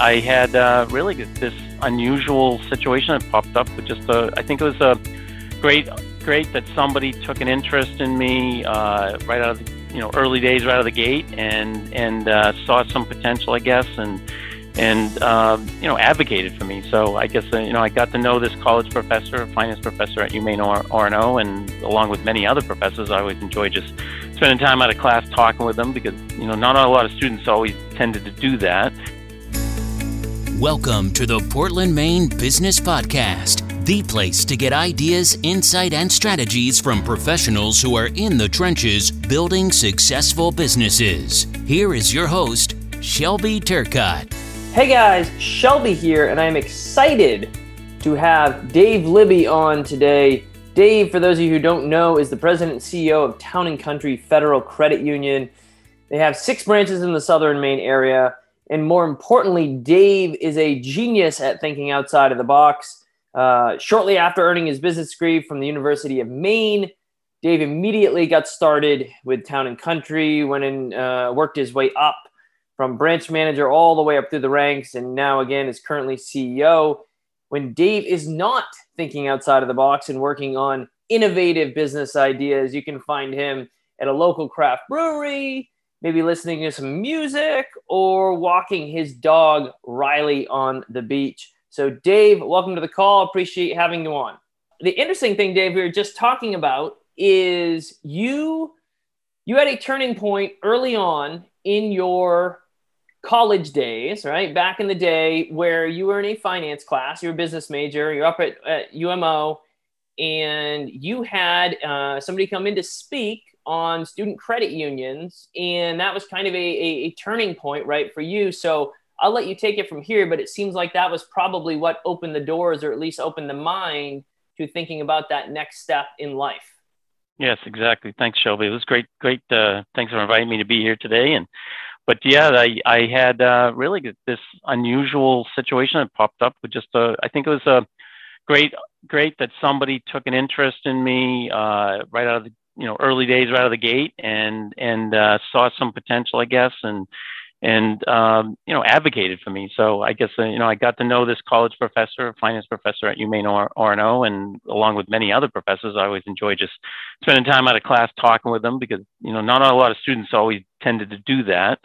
I had uh, really this unusual situation that popped up with just a, I think it was a great, great that somebody took an interest in me uh, right out of the, you know, early days right out of the gate and, and uh, saw some potential, I guess, and, and uh, you know advocated for me. So I guess uh, you know I got to know this college professor, finance professor at UMaine Orono, and along with many other professors, I always enjoy just spending time out of class talking with them because you know not a lot of students always tended to do that. Welcome to the Portland, Maine Business Podcast, the place to get ideas, insight, and strategies from professionals who are in the trenches building successful businesses. Here is your host, Shelby Turcott. Hey guys, Shelby here, and I'm excited to have Dave Libby on today. Dave, for those of you who don't know, is the president and CEO of Town and Country Federal Credit Union. They have six branches in the southern Maine area and more importantly, Dave is a genius at thinking outside of the box. Uh, shortly after earning his business degree from the University of Maine, Dave immediately got started with Town and Country, went and uh, worked his way up from branch manager all the way up through the ranks, and now again is currently CEO. When Dave is not thinking outside of the box and working on innovative business ideas, you can find him at a local craft brewery, maybe listening to some music or walking his dog Riley on the beach. So, Dave, welcome to the call. Appreciate having you on. The interesting thing, Dave, we were just talking about is you you had a turning point early on in your college days, right? Back in the day where you were in a finance class, you're a business major, you're up at, at UMO, and you had uh, somebody come in to speak on student credit unions. And that was kind of a, a, a, turning point, right, for you. So I'll let you take it from here, but it seems like that was probably what opened the doors or at least opened the mind to thinking about that next step in life. Yes, exactly. Thanks, Shelby. It was great. Great. Uh, thanks for inviting me to be here today. And, but yeah, I, I had uh, really this unusual situation that popped up with just a, I think it was a great, great that somebody took an interest in me uh, right out of the you know early days right out of the gate and and uh, saw some potential, I guess, and and um, you know advocated for me. So I guess uh, you know I got to know this college professor, finance professor at UMaine Orono, and along with many other professors, I always enjoy just spending time out of class talking with them because you know not a lot of students always tended to do that.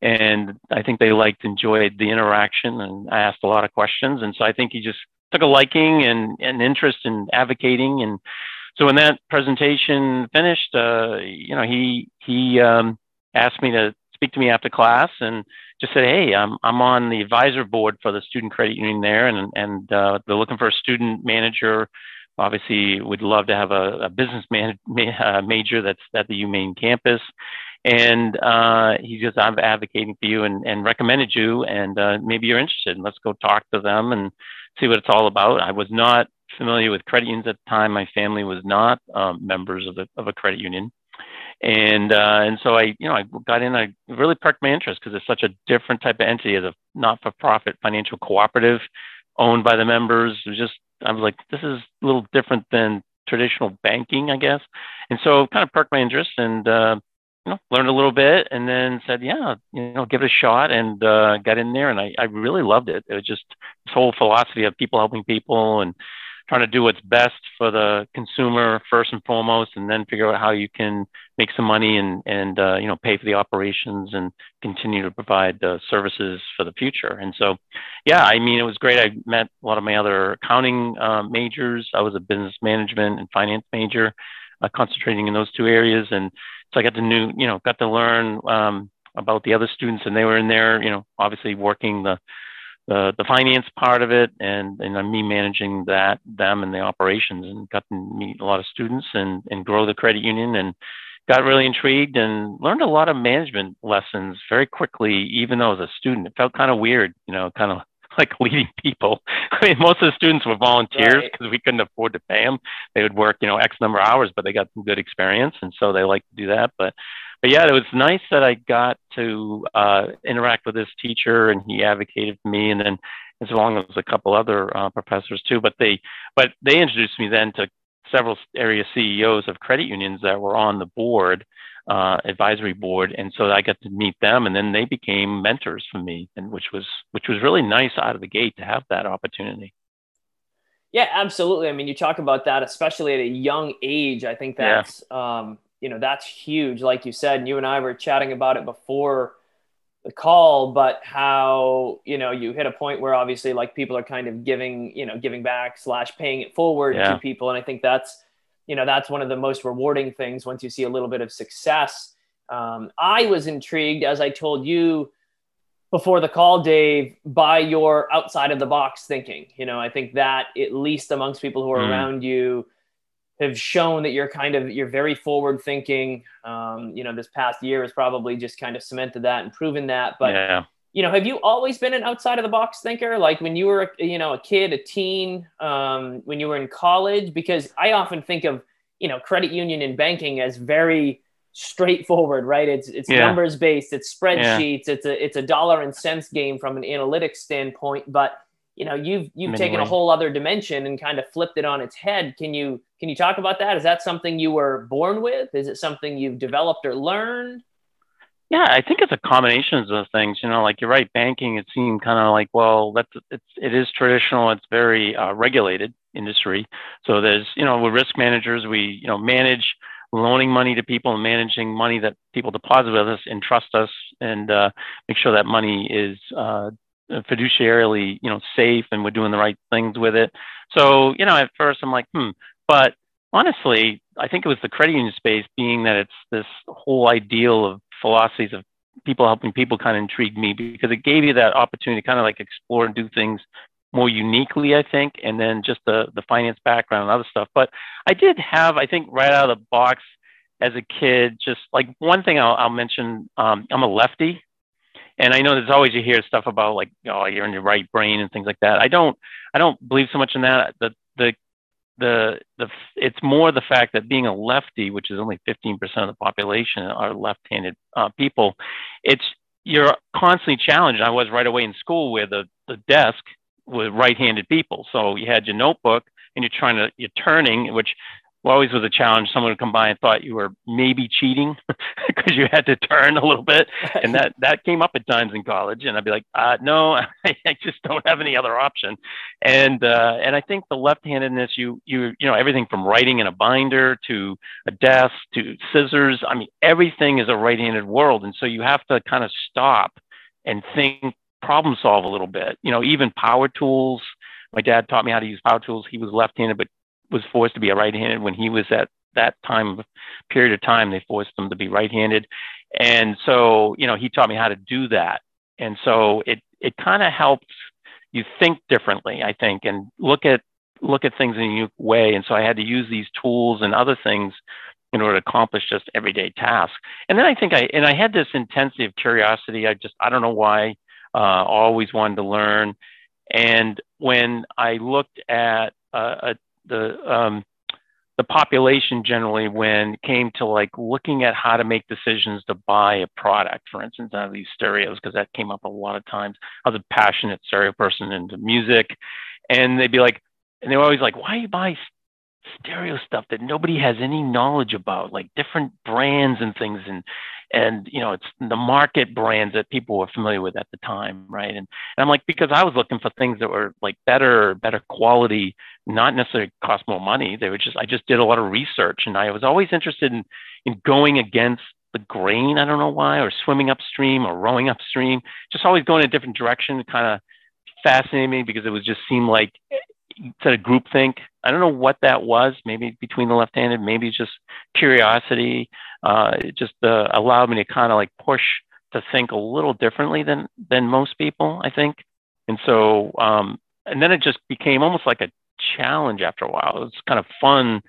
And I think they liked, enjoyed the interaction, and I asked a lot of questions. And so I think he just took a liking and an interest in advocating and so when that presentation finished, uh, you know, he he um, asked me to speak to me after class and just said, "Hey, I'm I'm on the advisor board for the student credit union there, and and uh, they're looking for a student manager. Obviously, would love to have a, a business man, ma- uh, major that's at the UMaine campus." And uh, he just, I'm advocating for you and, and recommended you, and uh, maybe you're interested. Let's go talk to them and see what it's all about. I was not familiar with credit unions at the time. My family was not um, members of, the, of a credit union. And uh, and so I, you know, I got in. I really perked my interest because it's such a different type of entity as a not-for-profit financial cooperative owned by the members. It was just I was like, this is a little different than traditional banking, I guess. And so kind of perked my interest and uh, you know learned a little bit, and then said, yeah, you know, give it a shot, and uh, got in there, and I, I really loved it. It was just this whole philosophy of people helping people and trying to do what's best for the consumer first and foremost, and then figure out how you can make some money and and uh, you know pay for the operations and continue to provide uh, services for the future. And so, yeah, I mean, it was great. I met a lot of my other accounting uh, majors. I was a business management and finance major, uh, concentrating in those two areas, and so I got to new you know got to learn um, about the other students, and they were in there, you know, obviously working the the, the finance part of it and, and me managing that, them and the operations and got to meet a lot of students and, and grow the credit union and got really intrigued and learned a lot of management lessons very quickly, even though I was a student, it felt kind of weird, you know, kind of like leading people. I mean, most of the students were volunteers because right. we couldn't afford to pay them. They would work, you know, X number of hours, but they got some good experience. And so they like to do that. But but yeah, it was nice that I got to uh, interact with this teacher, and he advocated for me, and then as long as a couple other uh, professors too. But they, but they introduced me then to several area CEOs of credit unions that were on the board uh, advisory board, and so I got to meet them, and then they became mentors for me, and which was which was really nice out of the gate to have that opportunity. Yeah, absolutely. I mean, you talk about that, especially at a young age. I think that's yeah. um, you know that's huge. Like you said, and you and I were chatting about it before the call, but how you know you hit a point where obviously like people are kind of giving you know giving back slash paying it forward yeah. to people, and I think that's you know that's one of the most rewarding things once you see a little bit of success. Um, i was intrigued as i told you before the call dave by your outside of the box thinking. You know i think that at least amongst people who are mm. around you have shown that you're kind of you're very forward thinking. Um, you know this past year has probably just kind of cemented that and proven that but yeah you know, have you always been an outside of the box thinker? Like when you were, you know, a kid, a teen, um, when you were in college? Because I often think of, you know, credit union and banking as very straightforward, right? It's it's yeah. numbers based, it's spreadsheets, yeah. it's a it's a dollar and cents game from an analytics standpoint. But you know, you've you've Many taken ways. a whole other dimension and kind of flipped it on its head. Can you can you talk about that? Is that something you were born with? Is it something you've developed or learned? Yeah, I think it's a combination of those things. You know, like you're right, banking. It seemed kind of like, well, that's it's it is traditional. It's very uh, regulated industry. So there's, you know, we're risk managers. We, you know, manage loaning money to people and managing money that people deposit with us and trust us and uh, make sure that money is uh, fiduciarily, you know, safe and we're doing the right things with it. So, you know, at first I'm like, hmm, but honestly, I think it was the credit union space being that it's this whole ideal of philosophies of people helping people kind of intrigued me because it gave you that opportunity to kind of like explore and do things more uniquely, I think, and then just the the finance background and other stuff. But I did have, I think, right out of the box as a kid, just like one thing I'll, I'll mention, um, I'm a lefty, and I know there's always you hear stuff about like, oh, you're in your right brain and things like that. I don't, I don't believe so much in that. The the the the it's more the fact that being a lefty, which is only 15% of the population are left-handed uh, people, it's you're constantly challenged. I was right away in school where the the desk was right-handed people, so you had your notebook and you're trying to you're turning, which always was a challenge. Someone would come by and thought you were maybe cheating because you had to turn a little bit, and that that came up at times in college. And I'd be like, uh, no, I, I just don't have any other option. And uh, and I think the left-handedness, you you you know everything from writing in a binder to a desk to scissors. I mean, everything is a right-handed world, and so you have to kind of stop and think, problem solve a little bit. You know, even power tools. My dad taught me how to use power tools. He was left-handed, but was forced to be a right-handed. When he was at that time period of time they forced him to be right-handed. And so you know he taught me how to do that. And so it it kind of helps you think differently i think and look at look at things in a unique way. And so i had to use these tools and other things in order to accomplish just everyday tasks. And then i think i and i had this intensity of curiosity. I just i don't know why uh, always wanted to learn. And when i looked at a, the um, the population generally when it came to like looking at how to make decisions to buy a product, for instance, out of these stereos, because that came up a lot of times. I was a passionate stereo person into music, and they'd be like, and they were always like, why you buy stereo stuff that nobody has any knowledge about, like different brands and things, and and you know it's the market brands that people were familiar with at the time right? And, and i'm like because i was looking for things that were like better better quality not necessarily cost more money. They were just i just did a lot of research and i was always interested in in going against the grain i don't know why or swimming upstream or rowing upstream just always going in a different direction kind of fascinated me because it was just seemed like sort of group think. I don't know what that was. Maybe between the left-handed, maybe just curiosity. Uh, it just uh, allowed me to kind of like push to think a little differently than than most people, I think. And so, um, and then it just became almost like a challenge after a while. It was kind of fun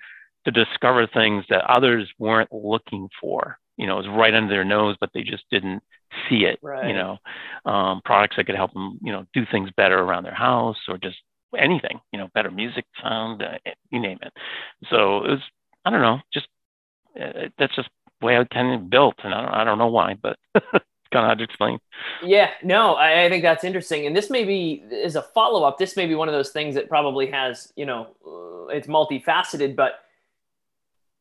to discover things that others weren't looking for. You know, it was right under their nose, but they just didn't see it. Right. You know, um, products that could help them, you know, do things better around their house or just anything, you know, better music sound, uh, you name it. So it was, I don't know, just uh, that's just the way I kind of built, and I don't, I don't know why, but it's kind of hard to explain. Yeah, no, I, I think that's interesting, and this may be as a follow up. This may be one of those things that probably has, you know, uh, it's multifaceted, but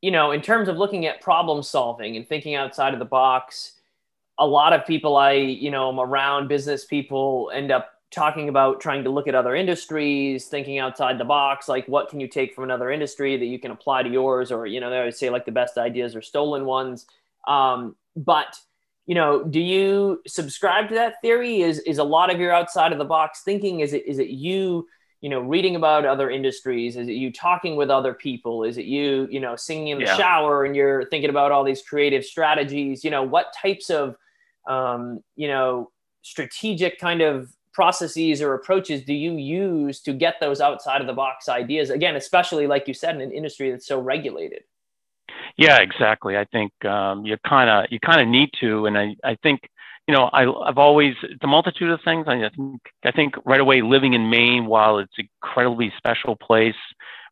you know, in terms of looking at problem solving and thinking outside of the box, a lot of people I, you know, I'm around business people end up talking about trying to look at other industries, thinking outside the box, like what can you take from another industry that you can apply to yours, or you know, they always say like the best ideas are stolen ones. Um, but you know, do you subscribe to that theory? Is is a lot of your outside of the box thinking? Is it is it you? you know reading about other industries is it you talking with other people is it you you know singing in the yeah. shower and you're thinking about all these creative strategies you know what types of um, you know strategic kind of processes or approaches do you use to get those outside of the box ideas? Again especially like you said in an industry that's so regulated. Yeah exactly. I think um, you kind of you kind of need to and i i think you know, I, i've always the multitude of things. I think I think right away living in Maine, while it's an incredibly special place,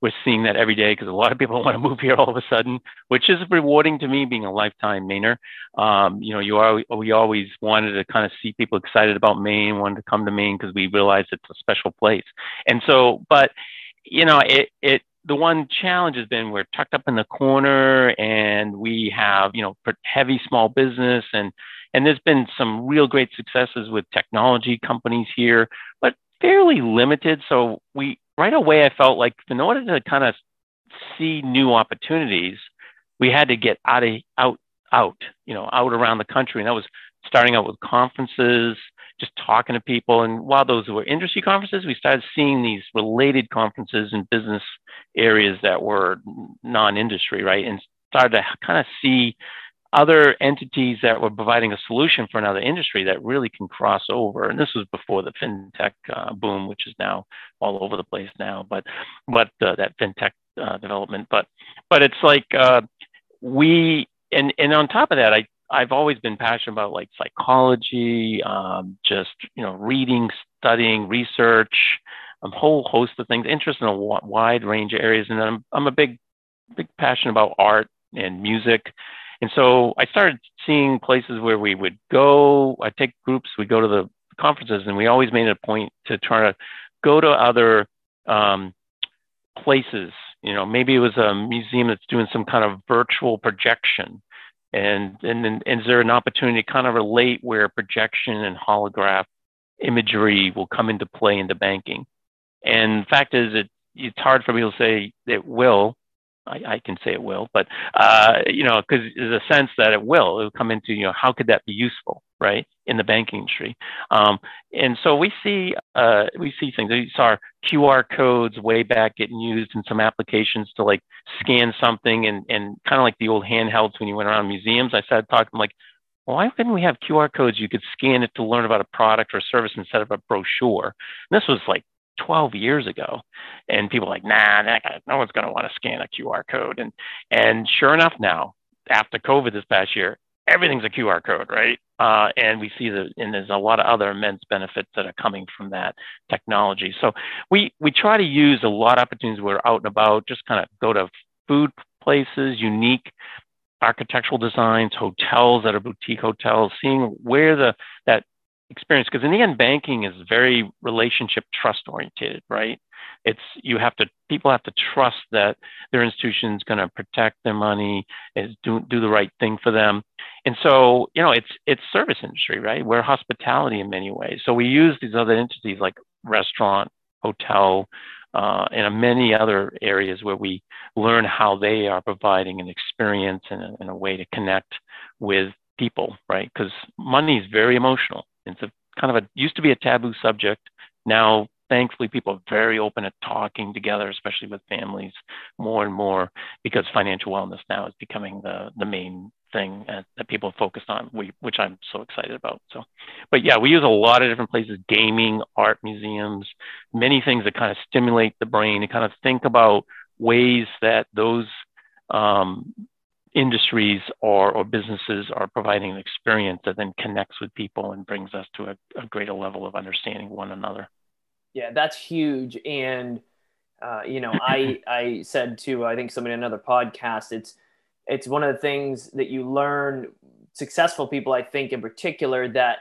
we're seeing that every day because a lot of people want to move here all of a sudden, which is rewarding to me being a lifetime Mainer. Um, you know, you are we always wanted to kind of see people excited about Maine, wanted to come to Maine because we realized it's a special place. And so, but you know, it it the one challenge has been we're tucked up in the corner and we have you know heavy small business and and there's been some real great successes with technology companies here, but fairly limited. So we right away I felt like in order to kind of see new opportunities, we had to get out of out out, you know, out around the country. And that was starting out with conferences, just talking to people. And while those were industry conferences, we started seeing these related conferences in business areas that were non-industry, right? And started to kind of see other entities that were providing a solution for another industry that really can cross over. And this was before the fintech uh, boom, which is now all over the place now. But but uh, that fintech uh, development. But but it's like uh, we and and on top of that, I I've always been passionate about like psychology, um, just you know reading, studying, research, a whole host of things. Interest in a wide range of areas, and I'm I'm a big big passion about art and music and so I started seeing places where we would go. I take groups, we go to the conferences, and we always made it a point to try to go to other um, places. You know, maybe it was a museum that's doing some kind of virtual projection. And, and, and is there an opportunity to kind of relate where projection and holograph imagery will come into play into banking? And the fact is, it, it's hard for people to say it will I, I can say it will, but uh, you know, because there's a sense that it will. It will come into you know how could that be useful, right, in the banking industry. Um, and so we see uh, we see things. We saw QR codes way back getting used in some applications to like scan something and and kind of like the old handhelds when you went around museums. I started talking like, why couldn't we have QR codes you could scan it to learn about a product or service instead of a brochure? And this was like 12 years ago and people like nah no one's going to want to scan a qr code. And and sure enough now after covid this past year everything's a qr code right? Uh, and we see that and there's a lot of other immense benefits that are coming from that technology. So we we try to use a lot of opportunities we're out and about just kind of go to food places unique architectural designs hotels that are boutique hotels seeing where the that experience because in the end banking is very relationship trust oriented right? It's you have to people have to trust that their institution is going to protect their money is do, do the right thing for them. And so you know it's it's service industry right? We're hospitality in many ways. So we use these other entities like restaurant hotel uh, and many other areas where we learn how they are providing an experience and a, and a way to connect with people right? Because money is very emotional it's a kind of a used to be a taboo subject. Now, thankfully, people are very open at talking together, especially with families, more and more because financial wellness now is becoming the the main thing that people are focused on, which I'm so excited about. So, but yeah, we use a lot of different places: gaming, art museums, many things that kind of stimulate the brain and kind of think about ways that those um, industries or, or businesses are providing an experience that then connects with people and brings us to a, a greater level of understanding one another. Yeah, that's huge. And, uh, you know, I, I said to, I think somebody in another podcast, it's, it's one of the things that you learn successful people, I think in particular that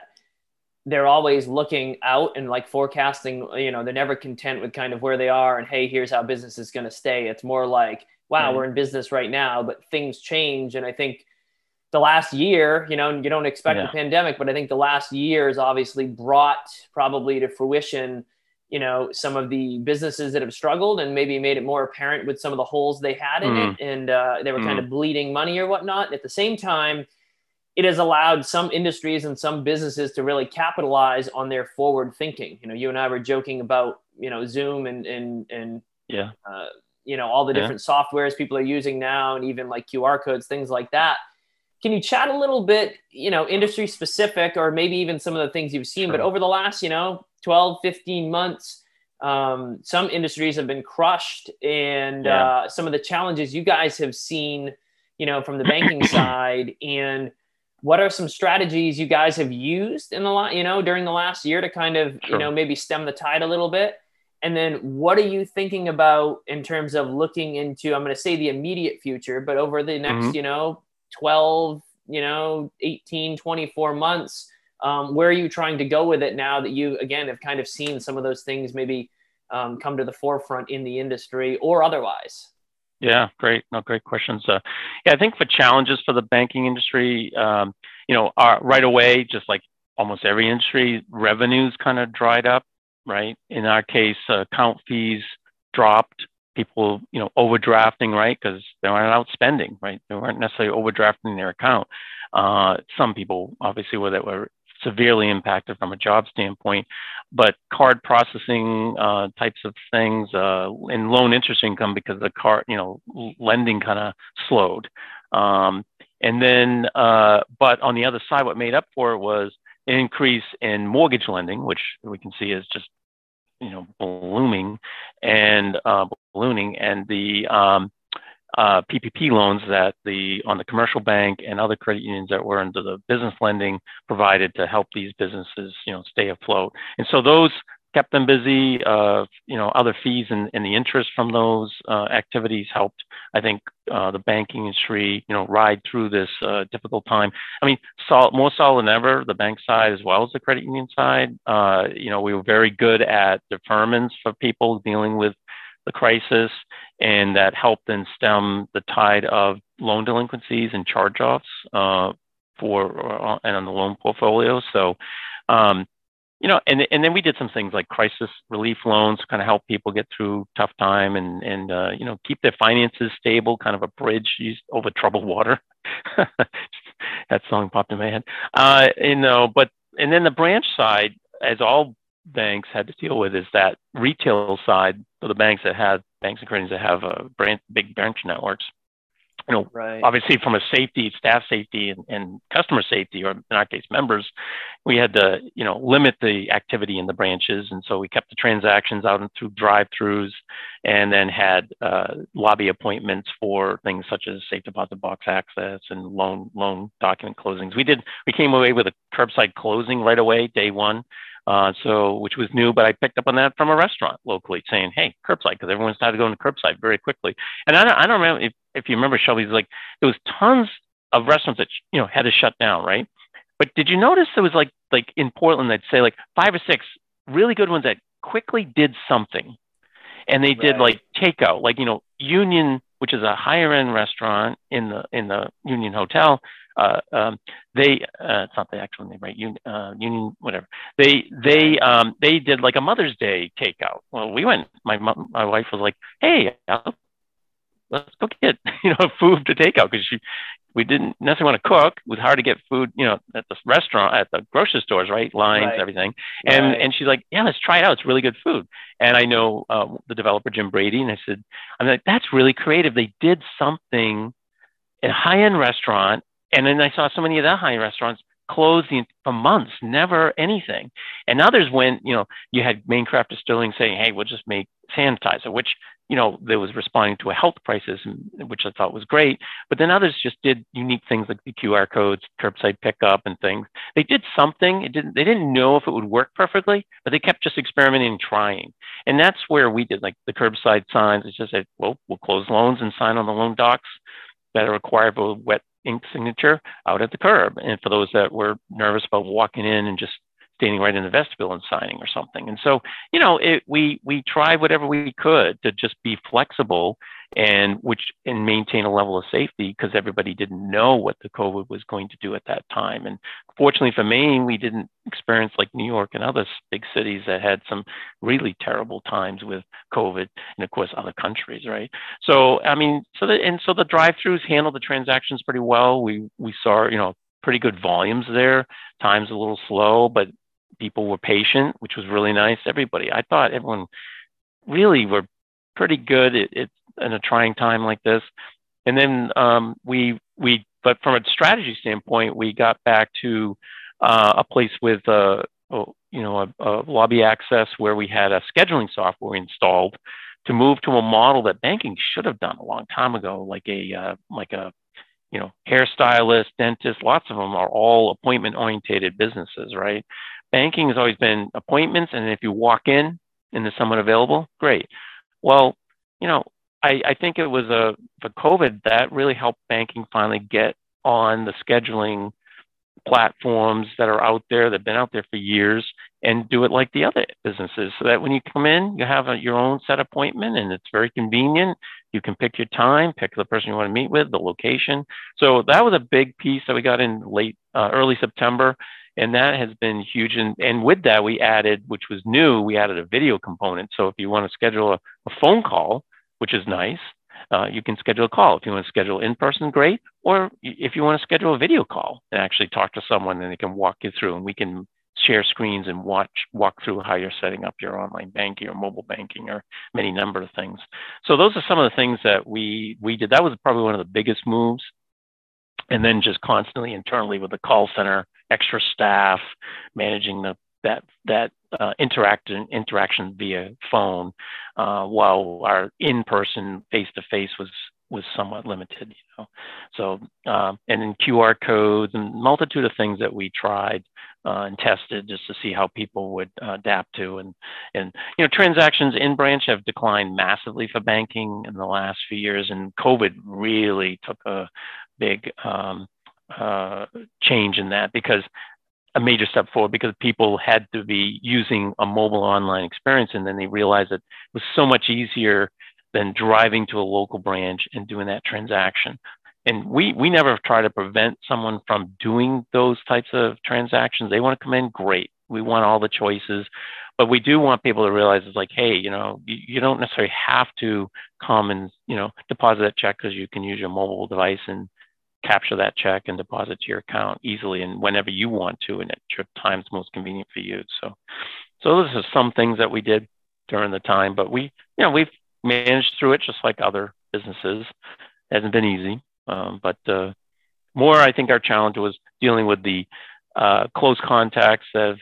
they're always looking out and like forecasting, you know, they're never content with kind of where they are and, Hey, here's how business is going to stay. It's more like, wow, we're in business right now, but things change. And I think the last year, you know, you don't expect yeah. a pandemic, but I think the last year has obviously brought probably to fruition, you know, some of the businesses that have struggled and maybe made it more apparent with some of the holes they had in mm. it. And uh, they were mm. kind of bleeding money or whatnot. At the same time, it has allowed some industries and some businesses to really capitalize on their forward thinking. You know, you and I were joking about, you know, Zoom and, and, and, yeah, uh, you know, all the different yeah. softwares people are using now and even like QR codes, things like that can you chat a little bit, you know, industry specific or maybe even some of the things you've seen, sure. but over the last, you know, 12, 15 months, um, some industries have been crushed and yeah. uh, some of the challenges you guys have seen, you know, from the banking side and what are some strategies you guys have used in the lot, you know, during the last year to kind of, sure. you know, maybe stem the tide a little bit? And then what are you thinking about in terms of looking into, I'm going to say the immediate future, but over the next, mm-hmm. you know, 12, you know, 18, 24 months? Um, where are you trying to go with it now that you, again, have kind of seen some of those things maybe um, come to the forefront in the industry or otherwise? Yeah, great. No, great questions. Uh, yeah, I think for challenges for the banking industry, um, you know, are, right away, just like almost every industry, revenues kind of dried up, right? In our case, uh, account fees dropped people, you know, overdrafting, right? Because they weren't out spending, right? They weren't necessarily overdrafting their account. Uh, some people, obviously, were that were severely impacted from a job standpoint, but card processing uh, types of things uh, and loan interest income because the card, you know, lending kind of slowed. Um, and then, uh, but on the other side, what made up for it was increase in mortgage lending, which we can see is just you know blooming and uh, ballooning, and the um, uh, PPP loans that the on the commercial bank and other credit unions that were under the business lending provided to help these businesses, you know, stay afloat. And so those kept them busy. Uh, you know, other fees and, and the interest from those uh, activities helped, I think, uh, the banking industry, you know, ride through this uh, difficult time. I mean, solid, more solid than ever, the bank side as well as the credit union side. Uh, you know, we were very good at deferments for people dealing with the crisis, and that helped then stem the tide of loan delinquencies and charge-offs uh, for and on the loan portfolio. So. Um, you know, and and then we did some things like crisis relief loans, kind of help people get through tough time and and uh, you know keep their finances stable, kind of a bridge over troubled water. that song popped in my head. Uh, you know, but and then the branch side, as all banks had to deal with, is that retail side. So the banks that had banks and credit that have uh, branch, big branch networks you know, right. obviously from a safety, staff safety, and, and, customer safety, or in our case, members, we had to, you know, limit the activity in the branches, and so we kept the transactions out and through drive-throughs, and then had uh, lobby appointments for things such as safe deposit box access and loan loan document closings. We did. We came away with a curbside closing right away, day one. Uh, so, which was new, but I picked up on that from a restaurant locally saying, hey, curbside, because everyone started going to curbside very quickly. And I don't, I don't remember if, if you remember, Shelby's like, there was tons of restaurants that, you know, had to shut down, right? But did you notice there was like, like in Portland, they'd say like five or six really good ones that quickly did something. And they did like takeout, like, you know, Union, which is a higher end restaurant in the, in the Union Hotel, uh, um, they uh, it's not the actual name right union, uh, union whatever they they um, they did like a Mother's Day takeout. Well, we went. My my wife was like, "Hey, let's go get you know food to take out because we didn't necessarily want to cook. It was hard to get food, you know, at the restaurant, at the grocery stores, right? Lines, right. everything. And right. and she's like, yeah, let's try it out. It's really good food. And I know uh, the developer Jim Brady, and I said, I'm like, that's really creative. They did something, at a high end restaurant, and then I saw so many of the high end restaurants closing for months, never anything. And others went, you know, you had Maine Craft Distilling saying, hey, we'll just make sanitizer, which, you know, there was responding to a health crisis, which I thought was great. But then others just did unique things like the QR codes, curbside pickup and things. They did something. It didn't, they didn't know if it would work perfectly, but they kept just experimenting and trying. And that's where we did like the curbside signs. It's just said, well, we'll close loans and sign on the loan docs that are required for wet ink signature out at the curb. And for those that were nervous about walking in and just standing right in the vestibule and signing or something. And so, you know, it, we we tried whatever we could to just be flexible and which and maintain a level of safety because everybody didn't know what the COVID was going to do at that time. And fortunately for Maine, we didn't experience like New York and other big cities that had some really terrible times with COVID, and of course other countries, right? So I mean, so the and so the drive-throughs handled the transactions pretty well. We we saw you know pretty good volumes there. Times a little slow, but people were patient, which was really nice. Everybody, I thought everyone really were pretty good at, at in a trying time like this. And then um, we we but from a strategy standpoint, we got back to uh, a place with uh, oh, you know a, a lobby access where we had a scheduling software installed to move to a model that banking should have done a long time ago, like a uh, like a you know hairstylist, dentist. Lots of them are all appointment orientated businesses, right? Banking has always been appointments, and if you walk in and there's someone available, great. Well, you know, I, I think it was a for COVID that really helped banking finally get on the scheduling platforms that are out there that've been out there for years and do it like the other businesses so that when you come in you have a, your own set appointment and it's very convenient you can pick your time pick the person you want to meet with the location so that was a big piece that we got in late uh, early september and that has been huge and, and with that we added which was new we added a video component so if you want to schedule a, a phone call which is nice. Uh, you can schedule a call if you want to schedule in person, great. Or if you want to schedule a video call and actually talk to someone and they can walk you through and we can share screens and watch walk through how you're setting up your online banking or mobile banking or many number of things. So those are some of the things that we we did. That was probably one of the biggest moves. And then just constantly internally with the call center, extra staff, managing the that that uh, interaction interaction via phone, uh, while our in-person face-to-face was was somewhat limited. You know, so um, and in QR codes and multitude of things that we tried uh, and tested just to see how people would uh, adapt to and and you know transactions in branch have declined massively for banking in the last few years, and COVID really took a big um, uh, change in that because a major step forward because people had to be using a mobile online experience and then they realized it was so much easier than driving to a local branch and doing that transaction. And we we never try to prevent someone from doing those types of transactions. They want to come in great. We want all the choices. But we do want people to realize it's like hey you know you, you don't necessarily have to come and you know deposit that check because you can use your mobile device and capture that check and deposit to your account easily and whenever you want to and at your time's most convenient for you. So, so those are some things that we did during the time, but we, you know, we've managed through it just like other businesses. It hasn't been easy, um, but uh, more I think our challenge was dealing with the uh, close contacts of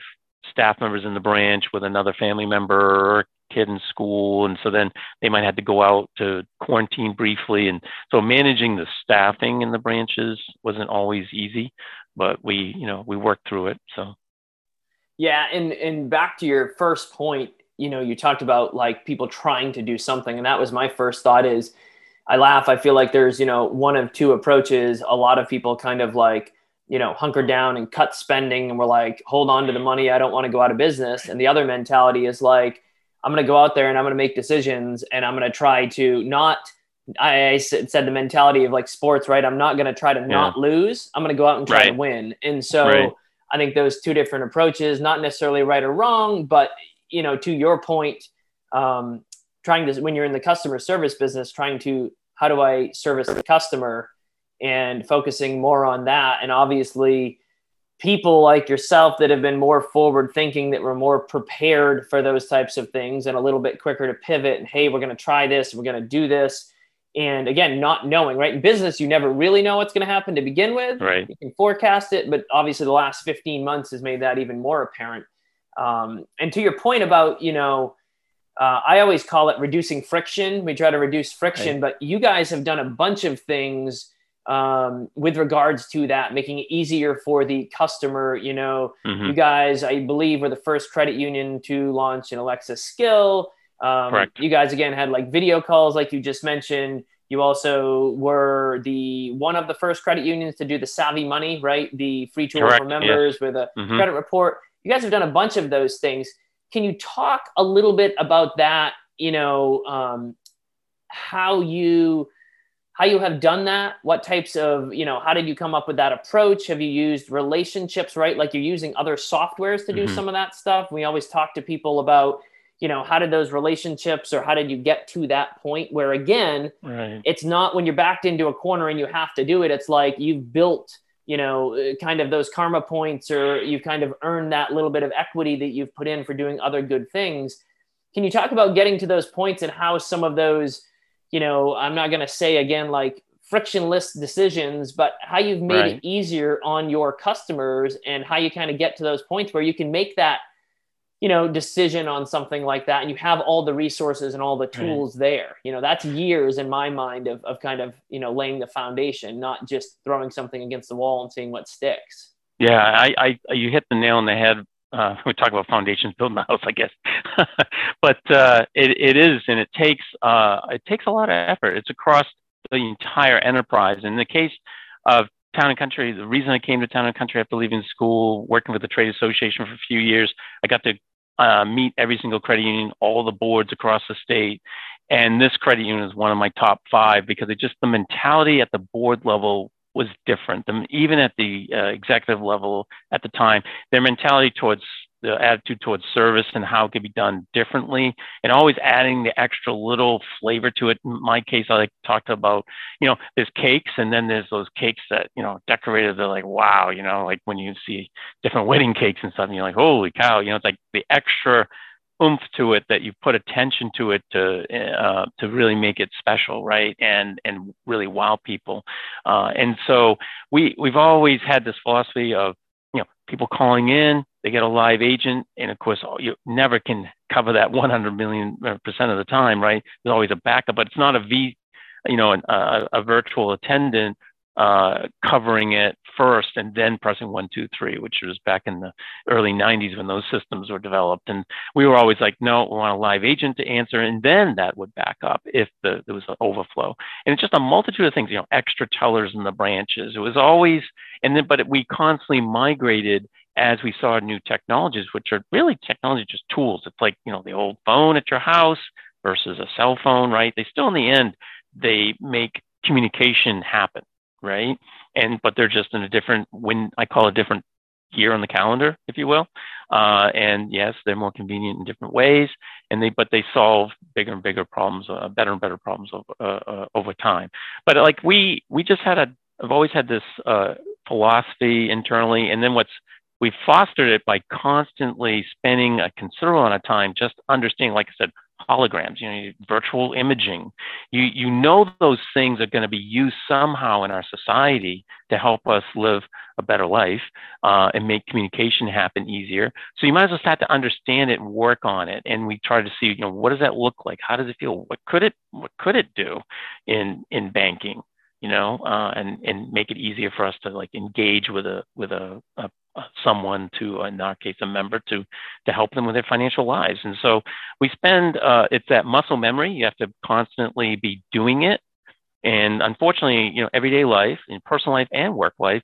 staff members in the branch with another family member or kid in school and so then they might have to go out to quarantine briefly. And so managing the staffing in the branches wasn't always easy but we you know we worked through it so. Yeah and and back to your first point you know you talked about like people trying to do something and that was my first thought is i laugh i feel like there's you know one of two approaches. A lot of people kind of like you know hunker down and cut spending and we're like hold on to the money i don't want to go out of business. And the other mentality is like I'm going to go out there and I'm going to make decisions and I'm going to try to not. I said the mentality of like sports, right? I'm not going to try to yeah. not lose. I'm going to go out and try right. to win. And so right. I think those two different approaches, not necessarily right or wrong, but you know, to your point, um, trying to when you're in the customer service business, trying to how do I service the customer and focusing more on that. And obviously, people like yourself that have been more forward thinking that were more prepared for those types of things and a little bit quicker to pivot and hey we're going to try this we're going to do this. And again not knowing right? In business you never really know what's going to happen to begin with. Right. You can forecast it but obviously the last 15 months has made that even more apparent. Um, and to your point about you know uh, I always call it reducing friction. We try to reduce friction, right. but you guys have done a bunch of things um, with regards to that, making it easier for the customer. You know, mm-hmm. you guys, I believe, were the first credit union to launch an Alexa skill. Um, Correct. You guys again had like video calls, like you just mentioned. You also were the one of the first credit unions to do the SavvyMoney, right? The free tool Correct. for members yes. with a mm-hmm. credit report. You guys have done a bunch of those things. Can you talk a little bit about that? You know, um, how you how you have done that what types of you know how did you come up with that approach have you used relationships right like you're using other softwares to do mm-hmm. some of that stuff we always talk to people about you know how did those relationships or how did you get to that point where again right. it's not when you're backed into a corner and you have to do it it's like you've built you know uh, kind of those karma points or you've kind of earned that little bit of equity that you've put in for doing other good things can you talk about getting to those points and how some of those you know i'm not going to say again like frictionless decisions but how you've made right. it easier on your customers and how you kind of get to those points where you can make that you know decision on something like that and you have all the resources and all the tools right. there you know that's years in my mind of, of kind of you know laying the foundation not just throwing something against the wall and seeing what sticks yeah i, I you hit the nail on the head uh, we talk about foundations building the house i guess. But uh, it, it is and it takes uh, it takes a lot of effort. It's across the entire enterprise. In the case of town and country the reason i came to town and country after leaving school working with the trade association for a few years i got to uh, meet every single credit union, all the boards across the state. And this credit union is one of my top five because it just the mentality at the board level was different. Even at the uh, executive level at the time, their mentality towards the attitude towards service and how it could be done differently and always adding the extra little flavor to it. In my case, I like to talk about, you know, there's cakes and then there's those cakes that, you know, decorated, they're like, wow, you know, like when you see different wedding cakes and stuff, and you're like, holy cow, you know, it's like the extra oomph to it that you put attention to it to uh, to really make it special, right? And and really wow people. Uh, and so we we've always had this philosophy of you know people calling in they get a live agent and of course you never can cover that 100 million uh, percent of the time right there's always a backup but it's not a v you know an, a, a virtual attendant uh, covering it first and then pressing one, two, three, which was back in the early 90s when those systems were developed. And we were always like, no, we want a live agent to answer, and then that would back up if the, there was an overflow. And it's just a multitude of things, you know, extra tellers in the branches. It was always, and then, but we constantly migrated as we saw new technologies, which are really technology just tools. It's like, you know, the old phone at your house versus a cell phone, right? They still, in the end, they make communication happen right? And but they're just in a different when I call a different year on the calendar, if you will. Uh, and yes, they're more convenient in different ways, and they but they solve bigger and bigger problems, uh, better and better problems over, uh, uh, over time. But like we we just had a I've always had this uh, philosophy internally, and then what's we fostered it by constantly spending a considerable amount of time just understanding, like I said, holograms, you know, virtual imaging. You, you know those things are going to be used somehow in our society to help us live a better life uh, and make communication happen easier. So you might as well start to understand it and work on it. And we try to see, you know, what does that look like? How does it feel? What could it what could it do in in banking? You know, uh, and and make it easier for us to like engage with a with a, a someone to, in our case, a member to to help them with their financial lives. And so we spend uh, it's that muscle memory. You have to constantly be doing it. And unfortunately, you know, everyday life, in personal life and work life,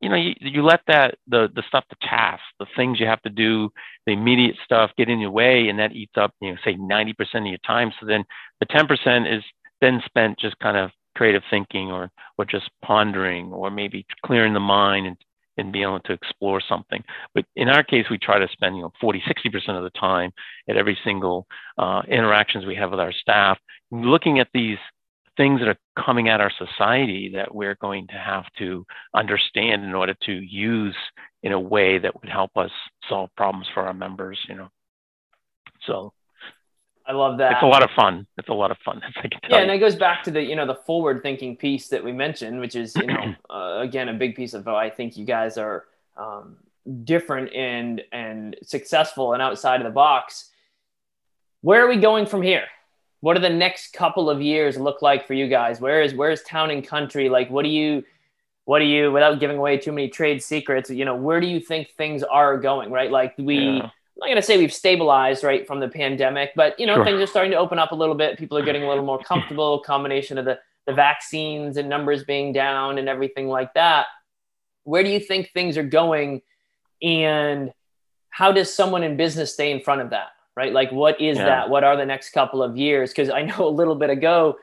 you know, you, you let that the the stuff, the tasks, the things you have to do, the immediate stuff get in your way, and that eats up, you know, say 90% of your time. So then the 10% is then spent just kind of creative thinking or or just pondering or maybe clearing the mind and and be able to explore something. But in our case, we try to spend, you know, 40, 60% of the time at every single uh, interactions we have with our staff, looking at these things that are coming at our society that we're going to have to understand in order to use in a way that would help us solve problems for our members, you know. So I love that. It's a lot of fun. It's a lot of fun. yeah, and it goes back to the you know the forward thinking piece that we mentioned, which is you know uh, again a big piece of I think you guys are um, different and and successful and outside of the box. Where are we going from here? What do the next couple of years look like for you guys? Where is where is town and country? Like, what do you what do you without giving away too many trade secrets? You know, where do you think things are going? Right, like we. Yeah I'm not going to say we've stabilized right from the pandemic, but you know sure. things are starting to open up a little bit. People are getting a little more comfortable. Combination of the the vaccines and numbers being down and everything like that. Where do you think things are going, and how does someone in business stay in front of that? Right, like what is yeah. that? What are the next couple of years? Because I know a little bit ago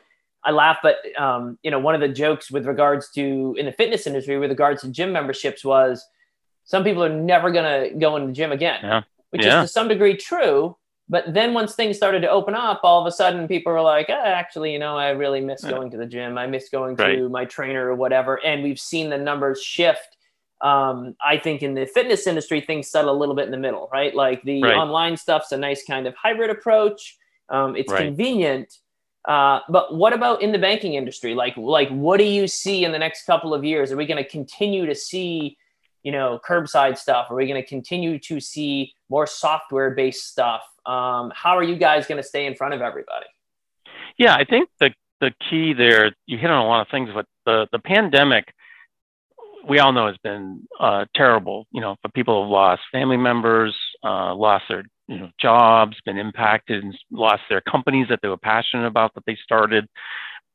I laugh, but um, you know, one of the jokes with regards to in the fitness industry with regards to gym memberships was some people are never going to go in the gym again, yeah. Which yeah. is to some degree true. But then once things started to open up, all of a sudden people were like, ah, actually, you know, I really miss yeah. going to the gym. I miss going right. to my trainer or whatever. And we've seen the numbers shift. Um, I think in the fitness industry, things settle a little bit in the middle, right? Like the right. online stuff's a nice kind of hybrid approach. Um, it's right. convenient. Uh, but what about in the banking industry? Like, like what do you see in the next couple of years? Are we going to continue to see you know, curbside stuff? Are we going to continue to see more software based stuff? Um, how are you guys going to stay in front of everybody? Yeah, I think the the key there, you hit on a lot of things, but the the pandemic, we all know has been uh, terrible. You know, for people who've lost family members, uh, lost their you know jobs, been impacted, and lost their companies that they were passionate about that they started.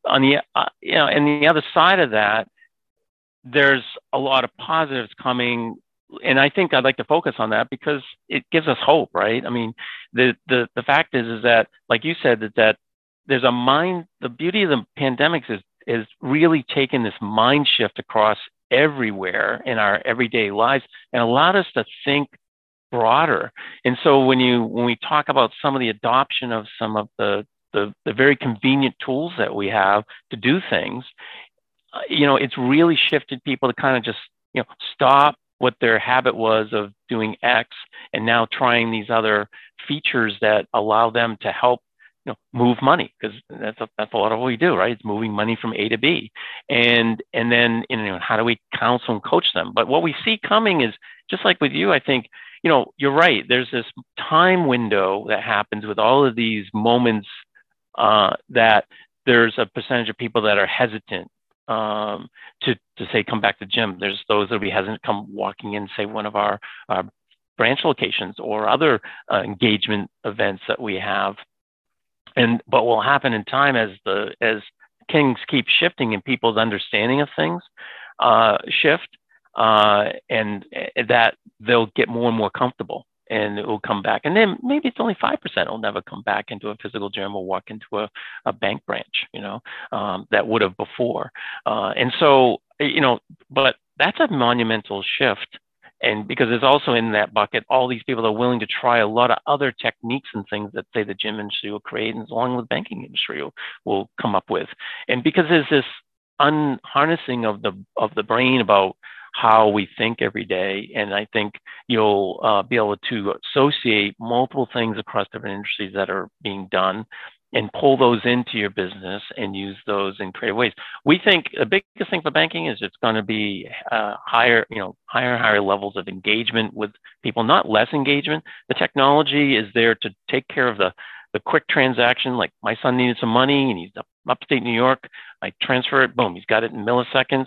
On the uh, you know, and the other side of that, there's a lot of positives coming and I think I'd like to focus on that because it gives us hope, right? I mean, the the the fact is is that, like you said, that that there's a mind. The beauty of the pandemics is is really taken this mind shift across everywhere in our everyday lives and allowed us to think broader. And so when you when we talk about some of the adoption of some of the the, the very convenient tools that we have to do things, uh, you know, it's really shifted people to kind of just, you know, stop what their habit was of doing X and now trying these other features that allow them to help you know, move money because that's a, that's a lot of what we do, right? It's moving money from A to B, and and then you know how do we counsel and coach them? But what we see coming is just like with you, I think you know you're right. There's this time window that happens with all of these moments uh, that there's a percentage of people that are hesitant um, to, to say come back to gym. There's those that we hasn't come walking in, say one of our uh, branch locations or other uh, engagement events that we have. And but will happen in time as the as things keep shifting and people's understanding of things uh, shift, uh, and uh, that they'll get more and more comfortable and it will come back. And then maybe it's only 5% will never come back into a physical gym or walk into a, a bank branch, you know, um, that would have before. Uh, and so, you know, but that's a monumental shift. And because there's also in that bucket all these people are willing to try a lot of other techniques and things that say the gym industry will create, and along with the banking industry will, will come up with. And because there's this unharnessing of the of the brain about how we think every day. And I think you'll uh, be able to associate multiple things across different industries that are being done and pull those into your business and use those in creative ways. We think the biggest thing for banking is it's going to be uh, higher, you know, higher and higher levels of engagement with people, not less engagement. The technology is there to take care of the the quick transaction. Like my son needed some money and he's up upstate New York. I transfer it, boom, he's got it in milliseconds.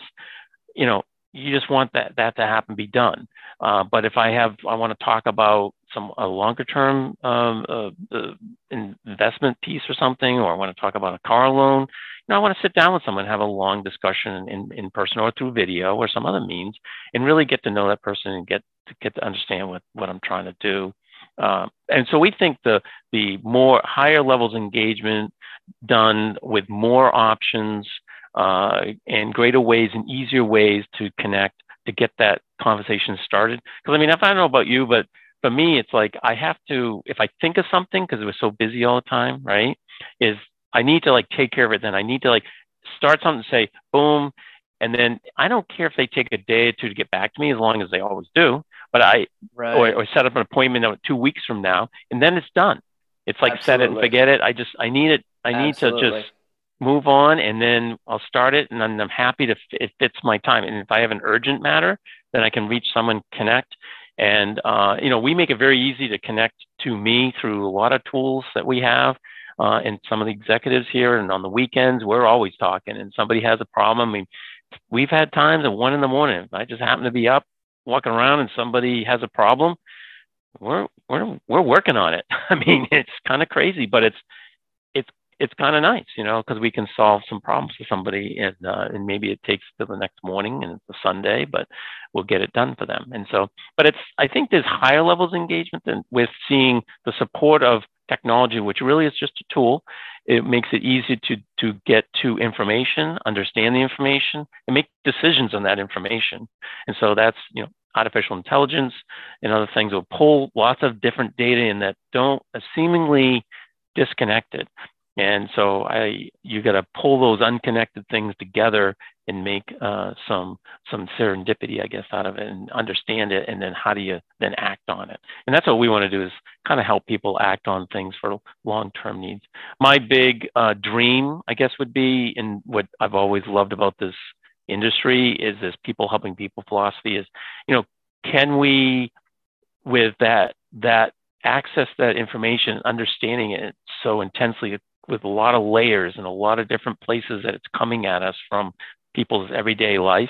You know, you just want that that to happen, be done. Uh, but if I have, I want to talk about some a longer term um, uh, uh, investment piece or something, or I want to talk about a car loan. You know, I want to sit down with someone, have a long discussion in, in person or through video or some other means, and really get to know that person and get to get to understand what what I'm trying to do. Um, and so we think the the more higher levels engagement done with more options uh, and greater ways and easier ways to connect to get that conversation started. Because I mean, if I don't know about you, but for me, it's like I have to, if I think of something, because we're so busy all the time, right? Is I need to like take care of it. Then I need to like start something, say boom, and then I don't care if they take a day or two to get back to me, as long as they always do. But I right. or, or set up an appointment two weeks from now, and then it's done. It's like Absolutely. set it and forget it. I just I need it. I need Absolutely. to just move on and then I'll start it and then I'm happy to it fits my time. And if I have an urgent matter, then I can reach someone, connect. And uh, you know, we make it very easy to connect to me through a lot of tools that we have. Uh, and some of the executives here and on the weekends, we're always talking and somebody has a problem. I mean, we've had times at one in the morning. I just happen to be up walking around and somebody has a problem. We're, we're, we're working on it. I mean, it's kind of crazy, but it's, it's it's kind of nice, you know, because we can solve some problems for somebody, and uh, and maybe it takes to the next morning and it's a Sunday, but we'll get it done for them. And so, but it's I think there's higher levels of engagement than with seeing the support of technology, which really is just a tool. It makes it easy to to get to information, understand the information, and make decisions on that information. And so that's you know artificial intelligence and other things will pull lots of different data in that don't seemingly disconnected. And so I, you got to pull those unconnected things together and make uh, some some serendipity, I guess, out of it, and understand it, and then how do you then act on it? And that's what we want to do is kind of help people act on things for long-term needs. My big uh, dream, I guess, would be, and what I've always loved about this industry is this people helping people philosophy is, you know, can we, with that that access that information, understanding it so intensely with a lot of layers and a lot of different places that it's coming at us from people's everyday life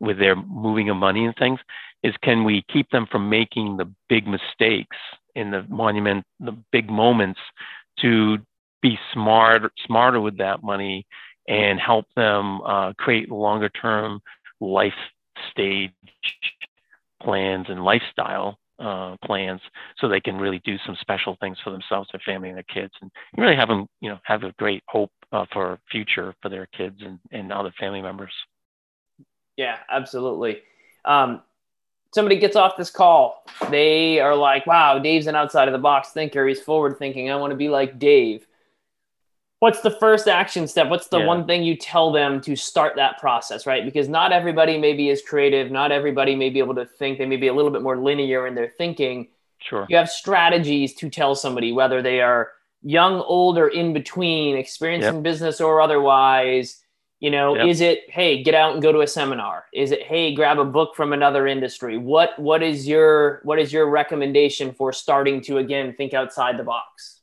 with their moving of money and things is can we keep them from making the big mistakes in the monument the big moments to be smart smarter with that money and help them uh, create longer term life stage plans and lifestyle uh, plans so they can really do some special things for themselves, their family, and their kids, and really have them, you know, have a great hope uh, for future for their kids and, and other family members. Yeah, absolutely. Um, somebody gets off this call, they are like, "Wow, Dave's an outside of the box thinker. He's forward thinking. I want to be like Dave." What's the first action step? What's the yeah. one thing you tell them to start that process right? Because not everybody maybe is creative. Not everybody may be able to think. They may be a little bit more linear in their thinking. Sure. You have strategies to tell somebody whether they are young old or in between experienced yep. in business or otherwise. You know yep. is it hey get out and go to a seminar? Is it hey grab a book from another industry? What what is your what is your recommendation for starting to again think outside the box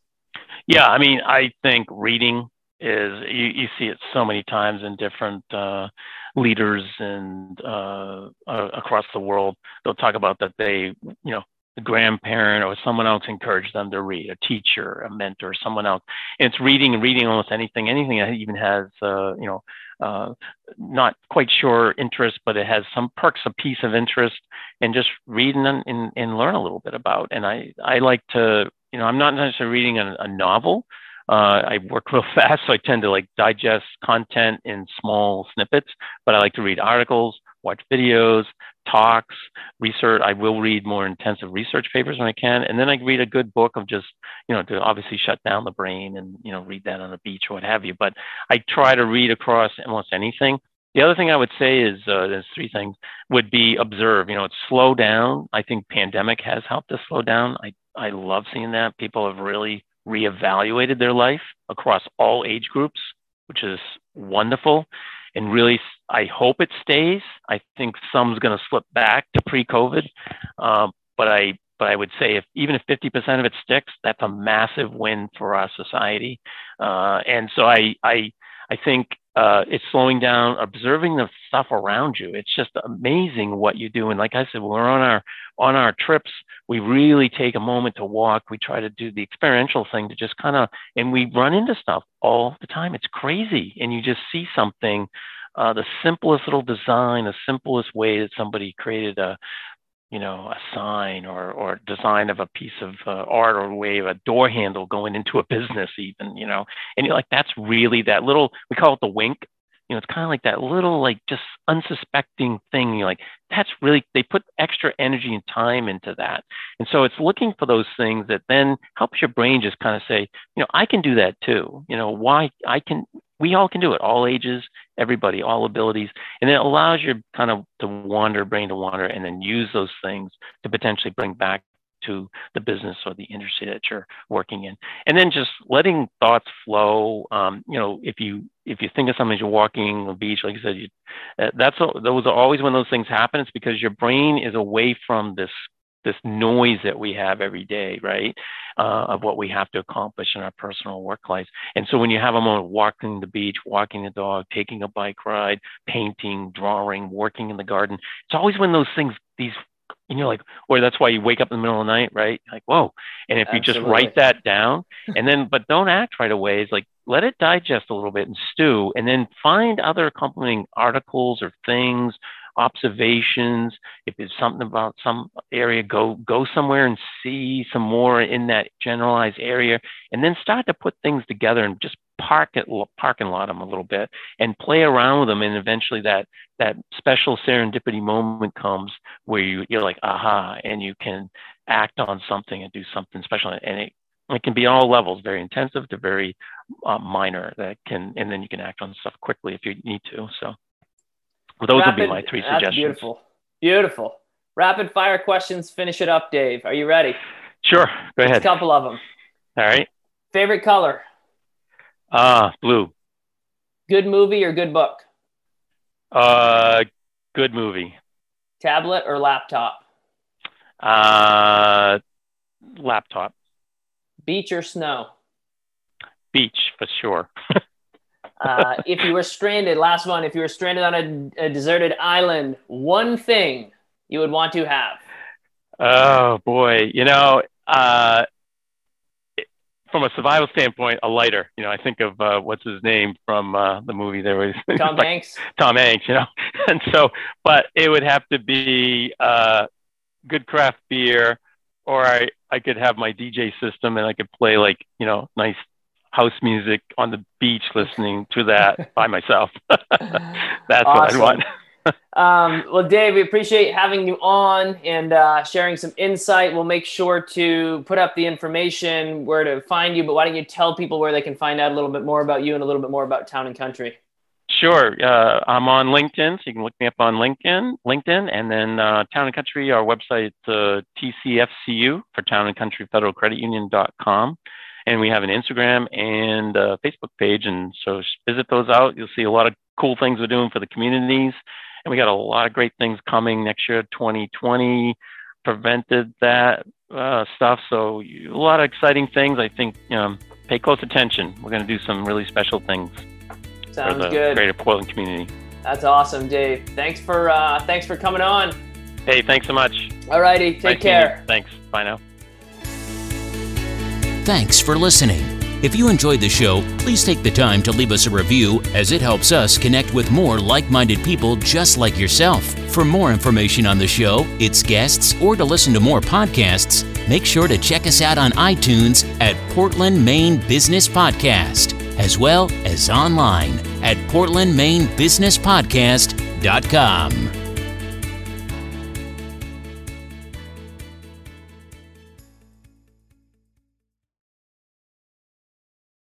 yeah, I mean, I think reading is you, you see it so many times in different uh, leaders and uh, uh, across the world. They'll talk about that they, you know, the grandparent or someone else encouraged them to read, a teacher, a mentor, someone else. And it's reading reading almost anything, anything that even has, uh, you know, uh, not quite sure interest, but it has some perks, a piece of interest, and just read and, and, and learn a little bit about. And I, I like to you know, I'm not necessarily reading a, a novel. Uh, I work real fast, so I tend to like digest content in small snippets. But I like to read articles, watch videos, talks, research. I will read more intensive research papers when I can, and then I read a good book of just you know to obviously shut down the brain and you know read that on the beach or what have you. But I try to read across almost anything. The other thing I would say is uh, there's three things would be observe. You know, it's slow down. I think pandemic has helped us slow down. I I love seeing that. People have really reevaluated their life across all age groups, which is wonderful. And really, I hope it stays. I think some's going to slip back to pre-COVID, um, but I but I would say if even if 50% of it sticks, that's a massive win for our society. Uh, and so I I I think uh, it's slowing down, observing the stuff around you. It's just amazing what you do. And like I said, when we're on our on our trips, we really take a moment to walk. We try to do the experiential thing to just kind of, and we run into stuff all the time. It's crazy, and you just see something. Uh, the simplest little design, the simplest way that somebody created a, you know, a sign or or design of a piece of uh, art or way of a door handle going into a business, even, you know, and you're like, that's really that little. We call it the wink. You know, it's kind of like that little, like just unsuspecting thing. You're like, that's really. They put extra energy and time into that, and so it's looking for those things that then helps your brain just kind of say, you know, I can do that too. You know, why I can we all can do it, all ages, everybody, all abilities. And it allows your kind of to wander, brain to wander, and then use those things to potentially bring back to the business or the industry that you're working in and then just letting thoughts flow um, you know if you if you think of something as you're walking on the beach like you said you, that's those are always when those things happen it's because your brain is away from this this noise that we have every day, right? Uh, of what we have to accomplish in our personal work lives. And so when you have a moment walking the beach, walking the dog, taking a bike ride, painting, drawing, working in the garden, it's always when those things, these, you know, like, or that's why you wake up in the middle of the night, right? Like, whoa. And if Absolutely. you just write that down and then, but don't act right away, it's like, let it digest a little bit and stew, and then find other accompanying articles or things observations. If there's something about some area, go go somewhere and see some more in that generalized area, and then start to put things together and just park it, parking lot them a little bit, and play around with them, and eventually that that special serendipity moment comes where you you're like aha, and you can act on something and do something special, and it it can be all levels, very intensive to very uh, minor. That can, and then you can act on stuff quickly if you need to. So, well, those Rapid, would be my three suggestions. Beautiful, beautiful. Rapid fire questions. Finish it up, Dave. Are you ready? Sure. Go ahead. a couple of them. All right. Favorite color? Ah, uh, blue. Good movie or good book? Uh, good movie. Tablet or laptop? Uh, laptop. Beach or snow? Beach for sure. uh, if you were stranded, last one, if you were stranded on a, a deserted island, one thing you would want to have? Oh boy, you know, uh, from a survival standpoint, a lighter. You know, I think of uh, what's his name from uh, the movie. There was Tom like, Hanks. Tom Hanks, you know, and so, but it would have to be uh, good craft beer, or I I could have my DJ system and I could play like you know nice house music on the beach, listening to that by myself. That's awesome. what I'd want. um, well, Dave, we appreciate having you on and uh, sharing some insight. We'll make sure to put up the information where to find you. But why don't you tell people where they can find out a little bit more about you and a little bit more about Town and Country? Sure. Uh, I'm on LinkedIn, so you can look me up on LinkedIn. LinkedIn, and then uh, Town and Country. Our website, uh, TCFCU for Town and Country Federal Credit Union.com, and we have an Instagram and a Facebook page. And so visit those out. You'll see a lot of cool things we're doing for the communities, and we got a lot of great things coming next year. 2020 prevented that uh, stuff, so a lot of exciting things. I think you know, pay close attention. We're going to do some really special things. Sounds for the good. Greater Portland community. That's awesome, Dave. Thanks for uh, thanks for coming on. Hey, thanks so much. All righty, take nice care. Thanks. Bye now. Thanks for listening. If you enjoyed the show, please take the time to leave us a review as it helps us connect with more like minded people just like yourself. For more information on the show, its guests, or to listen to more podcasts, make sure to check us out on iTunes at Portland, Maine Business Podcast as well as online at portlandmainebusinesspodcast.com.